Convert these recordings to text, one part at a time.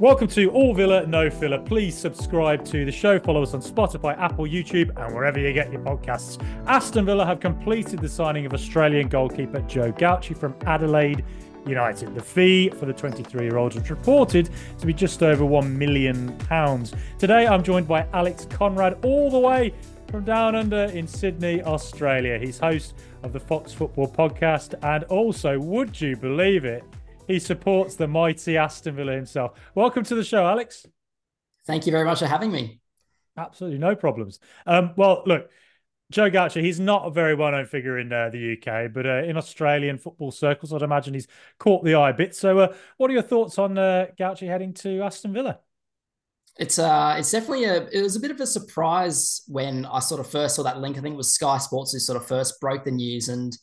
Welcome to All Villa No Filler. Please subscribe to the show. Follow us on Spotify, Apple, YouTube, and wherever you get your podcasts. Aston Villa have completed the signing of Australian goalkeeper Joe Gauci from Adelaide United. The fee for the 23 year old was reported to be just over £1 million. Today, I'm joined by Alex Conrad, all the way from down under in Sydney, Australia. He's host of the Fox Football podcast, and also, would you believe it? He supports the mighty Aston Villa himself. Welcome to the show, Alex. Thank you very much for having me. Absolutely no problems. Um, well, look, Joe Gauci, he's not a very well known figure in uh, the UK, but uh, in Australian football circles, I'd imagine he's caught the eye a bit. So, uh, what are your thoughts on uh, Gauci heading to Aston Villa? It's uh, it's definitely a. It was a bit of a surprise when I sort of first saw that link. I think it was Sky Sports who sort of first broke the news, and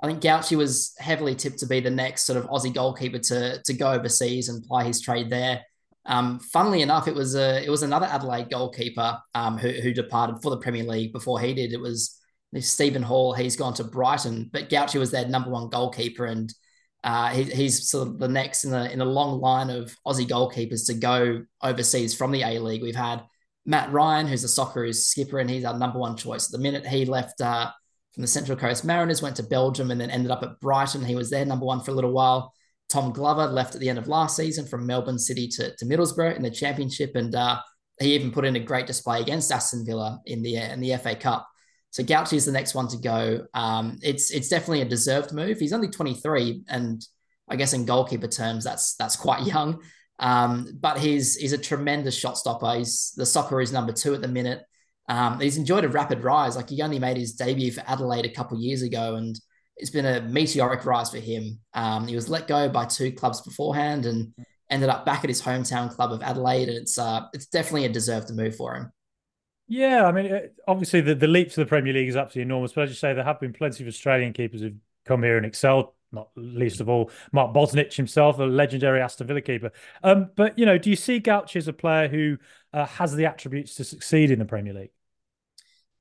I think Gauci was heavily tipped to be the next sort of Aussie goalkeeper to to go overseas and ply his trade there. Um, funnily enough, it was a it was another Adelaide goalkeeper um, who who departed for the Premier League before he did. It was Stephen Hall. He's gone to Brighton, but Gauci was their number one goalkeeper, and uh, he, he's sort of the next in a in a long line of Aussie goalkeepers to go overseas from the A League. We've had Matt Ryan, who's a Socceroos skipper, and he's our number one choice. At the minute he left. Uh, from the Central Coast Mariners, went to Belgium and then ended up at Brighton. He was their number one for a little while. Tom Glover left at the end of last season from Melbourne City to, to Middlesbrough in the Championship, and uh, he even put in a great display against Aston Villa in the in the FA Cup. So Gauci is the next one to go. Um, it's it's definitely a deserved move. He's only 23, and I guess in goalkeeper terms, that's that's quite young. Um, but he's he's a tremendous shot stopper. He's the Socceroos number two at the minute. Um, he's enjoyed a rapid rise. Like he only made his debut for Adelaide a couple years ago, and it's been a meteoric rise for him. Um, he was let go by two clubs beforehand and ended up back at his hometown club of Adelaide, and it's uh, it's definitely a deserved move for him. Yeah, I mean, obviously the, the leap to the Premier League is absolutely enormous. But as you say, there have been plenty of Australian keepers who've come here and excelled. Not least of all, Mark Bosnich himself, a legendary Aston Villa keeper. Um, but you know, do you see Gauci as a player who uh, has the attributes to succeed in the Premier League?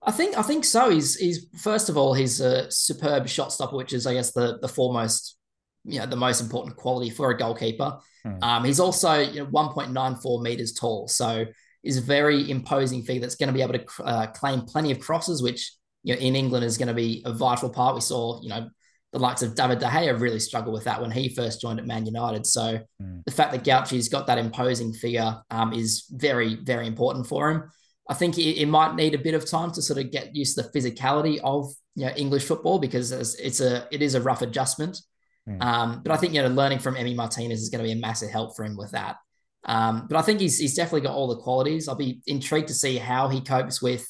I think I think so. He's he's first of all he's a superb shot stopper, which is I guess the the foremost, you know, the most important quality for a goalkeeper. Hmm. Um, he's also you know 1.94 meters tall, so is a very imposing figure that's going to be able to uh, claim plenty of crosses, which you know in England is going to be a vital part. We saw you know the likes of David De Gea really struggle with that when he first joined at Man United. So hmm. the fact that Gauci's got that imposing figure um, is very very important for him. I think it, it, might need a bit of time to sort of get used to the physicality of you know English football because it's a it is a rough adjustment. Mm. Um, but I think you know learning from Emi Martinez is going to be a massive help for him with that. Um, but I think he's he's definitely got all the qualities. I'll be intrigued to see how he copes with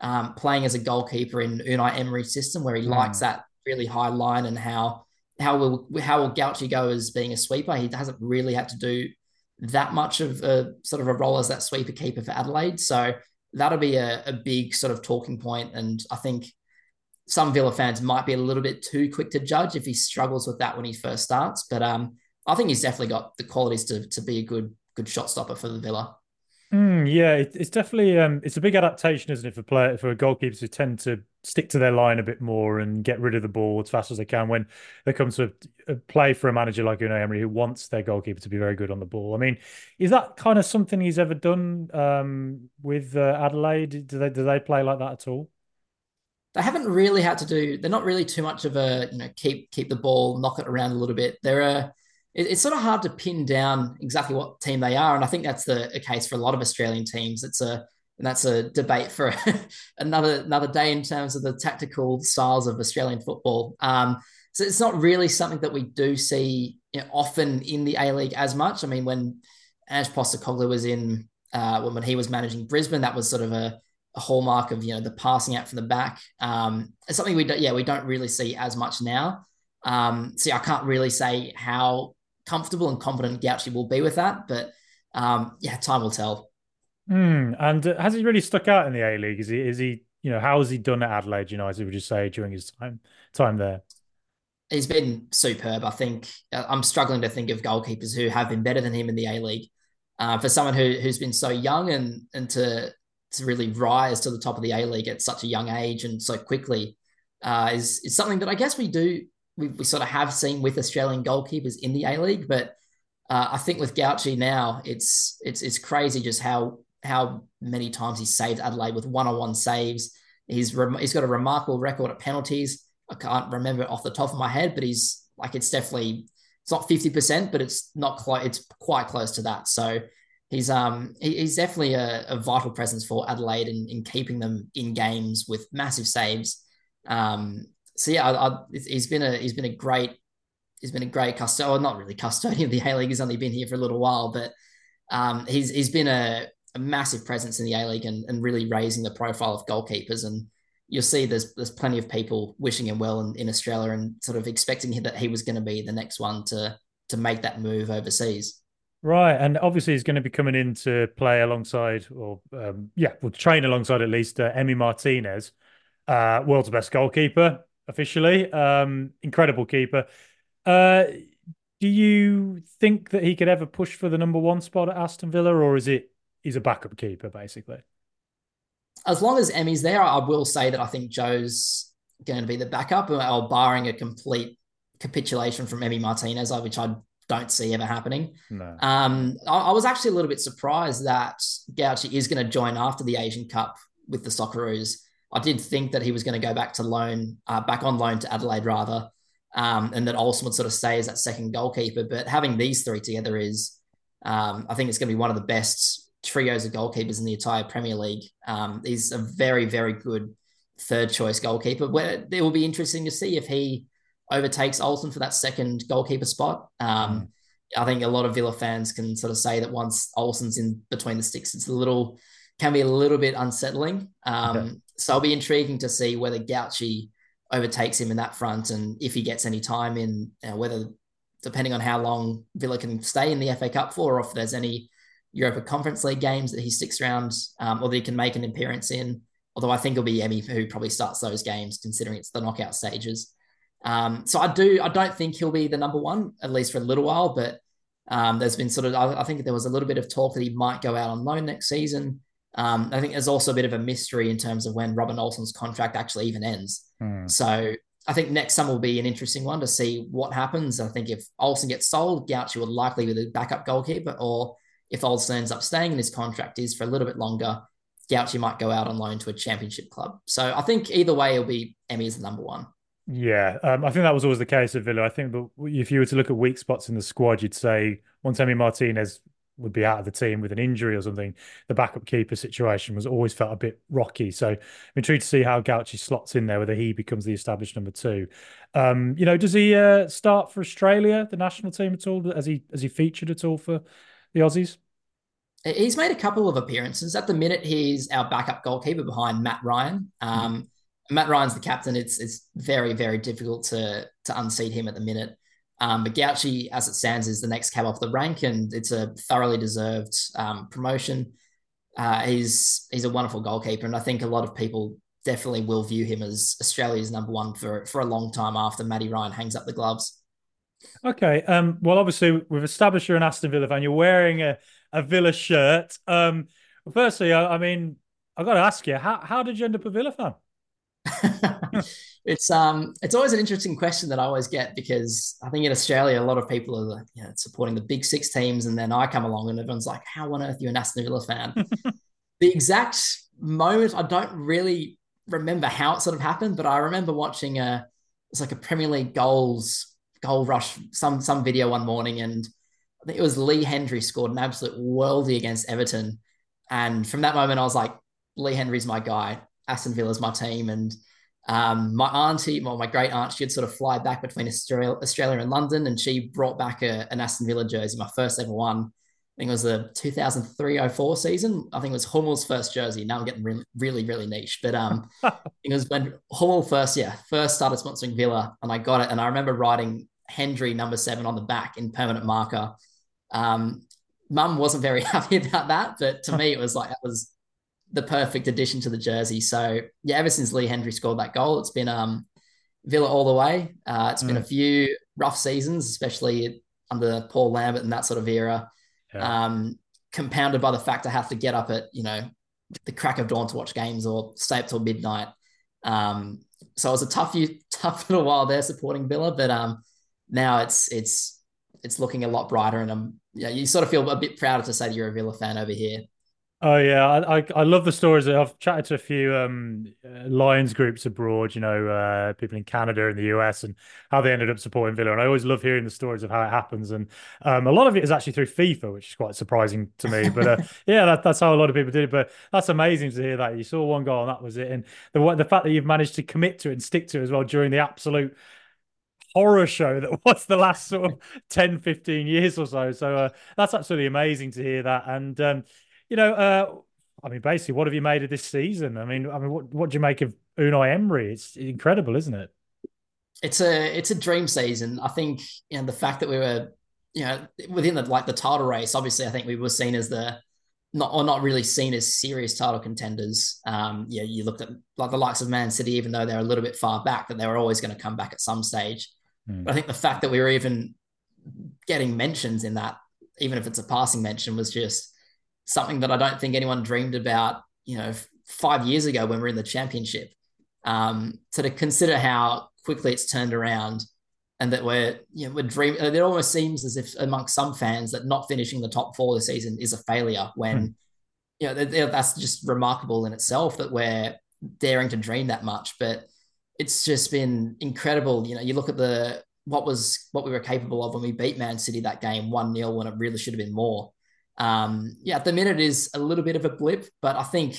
um, playing as a goalkeeper in Unai Emery's system, where he mm. likes that really high line, and how how will how will Gauci go as being a sweeper? He hasn't really had to do that much of a sort of a role as that sweeper keeper for Adelaide. So that'll be a, a big sort of talking point. And I think some Villa fans might be a little bit too quick to judge if he struggles with that when he first starts. But um, I think he's definitely got the qualities to to be a good good shot stopper for the Villa. Mm, yeah, it, it's definitely um, it's a big adaptation, isn't it, for player for goalkeepers who tend to stick to their line a bit more and get rid of the ball as fast as they can when they come to a, play for a manager like Unai Emery who wants their goalkeeper to be very good on the ball. I mean, is that kind of something he's ever done um, with uh, Adelaide? Do they do they play like that at all? They haven't really had to do. They're not really too much of a you know keep keep the ball, knock it around a little bit. They're a it's sort of hard to pin down exactly what team they are, and I think that's the, case for a lot of Australian teams. It's a and that's a debate for another another day in terms of the tactical styles of Australian football. Um, so it's not really something that we do see you know, often in the A League as much. I mean, when Ange Postecoglou was in uh, when, when he was managing Brisbane, that was sort of a, a hallmark of you know the passing out from the back. Um, it's something we do, yeah we don't really see as much now. Um, so I can't really say how comfortable and confident Gauci will be with that, but um, yeah, time will tell. Mm, and uh, has he really stuck out in the A League? Is he? Is he? You know, how has he done at Adelaide United? Would you say during his time time there? He's been superb. I think uh, I'm struggling to think of goalkeepers who have been better than him in the A League. Uh, for someone who who's been so young and and to to really rise to the top of the A League at such a young age and so quickly uh, is is something that I guess we do we, we sort of have seen with Australian goalkeepers in the A League, but Uh, I think with Gauci now, it's it's it's crazy just how how many times he's saved Adelaide with one on one saves. He's rem- he's got a remarkable record at penalties. I can't remember off the top of my head, but he's like it's definitely it's not fifty percent, but it's not quite it's quite close to that. So he's um he, he's definitely a, a, vital presence for Adelaide in, in keeping them in games with massive saves. Um, so yeah, I, I, he's been a he's been a great he's been a great custodian. Well, not really custodian of the A League. He's only been here for a little while, but um, he's he's been a, a massive presence in the A League and, and really raising the profile of goalkeepers. And you'll see there's there's plenty of people wishing him well in, in Australia and sort of expecting that he was going to be the next one to to make that move overseas. Right, and obviously he's going to be coming in to play alongside, or um, yeah, will train alongside at least uh, Emi Martinez, uh, world's best goalkeeper officially, um, incredible keeper. Uh, do you think that he could ever push for the number one spot at Aston Villa, or is it he's a backup keeper basically? As long as Emi's there, I will say that I think Joe's going to be the backup, or barring a complete capitulation from Emi Martinez, which I don't see ever happening. No. Um, I, I, was actually a little bit surprised that Gauci is going to join after the Asian Cup with the Socceroos. I did think that he was going to go back to loan, uh, back on loan to Adelaide rather, um, and that Olsen would sort of stay as that second goalkeeper. But having these three together is, um, I think it's going to be one of the best trios of goalkeepers in the entire Premier League. Um, he's a very, very good third choice goalkeeper. Where it will be interesting to see if he overtakes Olsen for that second goalkeeper spot. Um. I think a lot of Villa fans can sort of say that once Olsen's in between the sticks, it's a little can be a little bit unsettling. Um. So it'll be intriguing to see whether Gauci overtakes him in that front and if he gets any time in, you know, whether depending on how long Villa can stay in the FA Cup for, or if there's any Europa Conference League games that he sticks around um, or that he can make an appearance in. Although I think it'll be Emi who probably starts those games, considering it's the knockout stages. Um, so I do, I don't think he'll be the number one at least for a little while. But um, there's been sort of, I, I, think there was a little bit of talk that he might go out on loan next season. Um, I think there's also a bit of a mystery in terms of when Robin Olsen's contract actually even ends. Hmm. So I think next summer will be an interesting one to see what happens. I think if Olsen gets sold, Gauci will likely be the backup goalkeeper, or if Olsen ends up staying in his contract is for a little bit longer, Gauci might go out on loan to a championship club. So I think either way, it'll be the number one. Yeah, um, I think that was always the case at Villa. I think that if you were to look at weak spots in the squad, you'd say once Emi Martinez would be out of the team with an injury or something, the backup keeper situation was always felt a bit rocky. So I'm intrigued to see how Gauci slots in there, whether he becomes the established number two. Um, you know, does he uh, start for Australia, the national team at all? Has he has he featured at all for the Aussies? He's made a couple of appearances. At the minute, he's our backup goalkeeper behind Matt Ryan. Um, mm-hmm. Matt Ryan's the captain. It's it's very very difficult to to unseat him at the minute. Um, but Gauci, as it stands, is the next cab off the rank, and it's a thoroughly deserved um, promotion. Uh, he's he's a wonderful goalkeeper, and I think a lot of people definitely will view him as Australia's number one for for a long time after Matty Ryan hangs up the gloves. Okay. Um, well, obviously, we've established you're an Aston Villa fan. You're wearing a, a Villa shirt. Um, firstly, I, I mean, I've got to ask you, how, how did you end up a Villa fan? it's um it's always an interesting question that I always get because I think in Australia a lot of people are like, you know, supporting the big six teams, and then I come along and everyone's like, "How on earth are you an Aston Villa fan?" the exact moment I don't really remember how it sort of happened, but I remember watching a it's like a Premier League goals goal rush some some video one morning, and I think it was Lee Hendrie scored an absolute worldie against Everton, and from that moment I was like, Lee Hendrie's my guy. Aston Villa's my team. And um, my auntie, well, my great aunt, she'd sort of fly back between Australia, Australia and London, and she brought back a, an Aston Villa jersey, my first ever one. I think it was the 2003-04 season. I think it was Hummel's first jersey. Now I'm getting really, really, really niche. But um, it was when Hummel first, yeah, first started sponsoring Villa, and I got it. And I remember writing Hendrie number seven on the back in permanent marker. Um, Mum wasn't very happy about that, but to me, it was like that was the perfect addition to the jersey. So yeah, ever since Lee Hendrie scored that goal, it's been um, Villa all the way. Uh, it's mm. been a few rough seasons, especially under Paul Lambert and that sort of era. Yeah. Um, compounded by the fact I have to get up at you know the crack of dawn to watch games or stay up till midnight. Um, so it was a tough, tough little while there supporting Villa, but um, now it's it's it's looking a lot brighter, and I'm yeah, you sort of feel a bit prouder to say that you're a Villa fan over here. Oh yeah, I, I, I love the stories. I've chatted to a few um, uh, Lions groups abroad, you know, uh, people in Canada and the US, and how they ended up supporting Villa. And I always love hearing the stories of how it happens. And um, a lot of it is actually through FIFA, which is quite surprising to me. But uh, yeah, that, that's how a lot of people did it. But that's amazing to hear that you saw one goal and that was it. And the the fact that you've managed to commit to it and stick to it as well during the absolute horror show that was the last sort of 10 15 years or so so uh, that's absolutely amazing to hear that and um, you know, uh, I mean, basically, what have you made of this season? I mean, I mean, what what do you make of Unai Emery? It's incredible, isn't it? It's a it's a dream season. I think you know the fact that we were you know within the like the title race. Obviously, I think we were seen as the not or not really seen as serious title contenders. Um, yeah, you looked at like the likes of Man City, even though they're a little bit far back, that they were always going to come back at some stage. Mm. But I think the fact that we were even getting mentions in that, even if it's a passing mention, was just something that I don't think anyone dreamed about, you know, five years ago when we are in the championship. Um, so to consider how quickly it's turned around and that we're, you know, we're dreaming, it almost seems as if amongst some fans that not finishing the top four this season is a failure when, mm. you know, that's just remarkable in itself that we're daring to dream that much. But it's just been incredible. You know, you look at the, what was, what we were capable of when we beat Man City that game 1 0 when it really should have been more. Um, yeah, at the minute is a little bit of a blip, but I think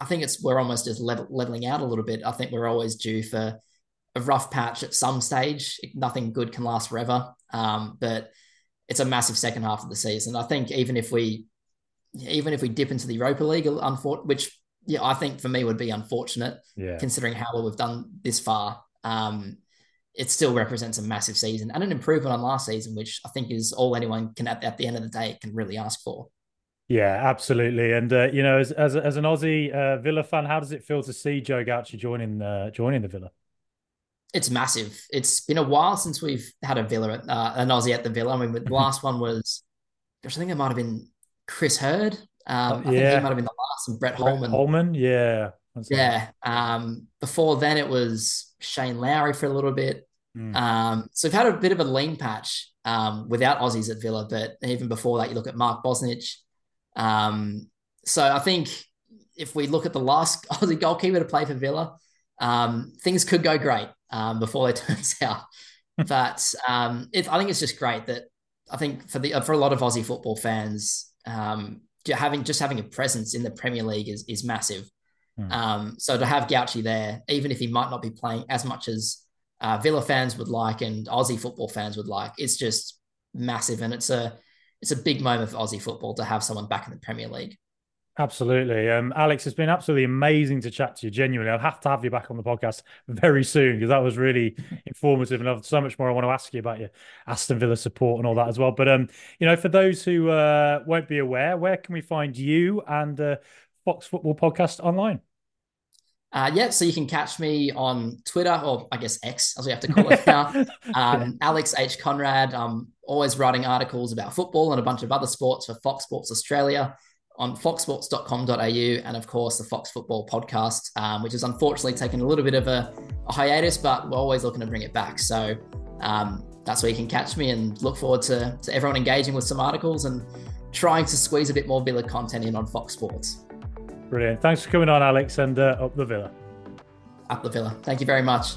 I think it's we're almost just level, leveling out a little bit. I think we're always due for a rough patch at some stage. Nothing good can last forever, um, but it's a massive second half of the season. I think even if we even if we dip into the Europa League, which yeah, I think for me would be unfortunate, yeah. considering how well we've done this far. Um, it still represents a massive season and an improvement on last season, which I think is all anyone can at, at the end of the day can really ask for. Yeah, absolutely. And uh, you know, as as as an Aussie uh, Villa fan, how does it feel to see Joe Gauci joining uh, joining the Villa? It's massive. It's been a while since we've had a Villa, uh, an Aussie at the Villa. I mean, the last one was, gosh, I think it might have been Chris Herd. Um, I yeah. think he might have been the last, and Brett, Brett Holman. Holman, yeah. Yeah. Um, before then, it was Shane Lowry for a little bit. Mm. Um, so we've had a bit of a lean patch um, without Aussies at Villa, but even before that, you look at Mark Bosnich. Um, so I think if we look at the last Aussie goalkeeper to play for Villa, um, things could go great um, before it turns out. but um, it, I think it's just great that I think for the for a lot of Aussie football fans, um, having just having a presence in the Premier League is is massive. Mm. Um, so to have Gauci there, even if he might not be playing as much as uh, Villa fans would like and Aussie football fans would like, it's just massive, and it's a it's a big moment for Aussie football to have someone back in the Premier League. Absolutely. Um, Alex, it's been absolutely amazing to chat to you. Genuinely, I'll have to have you back on the podcast very soon because that was really informative and I've so much more I want to ask you about your Aston Villa support and all that as well. But um, you know, for those who uh, won't be aware, where can we find you and uh, Fox Football Podcast online? Uh, yeah, so you can catch me on Twitter, or I guess X, as we have to call it now. Um, Alex H. Conrad. I'm always writing articles about football and a bunch of other sports for Fox Sports Australia on foxsports.com.au and, of course, the Fox Football Podcast, um, which has unfortunately taken a little bit of a, a, hiatus, but we're always looking to bring it back. So um, that's where you can catch me and look forward to, to everyone engaging with some articles and trying to squeeze a bit more Villa content in on Fox Sports. Brilliant. Thanks for coming on, Alex, and uh, up the Villa. Up the Villa. Thank you very much.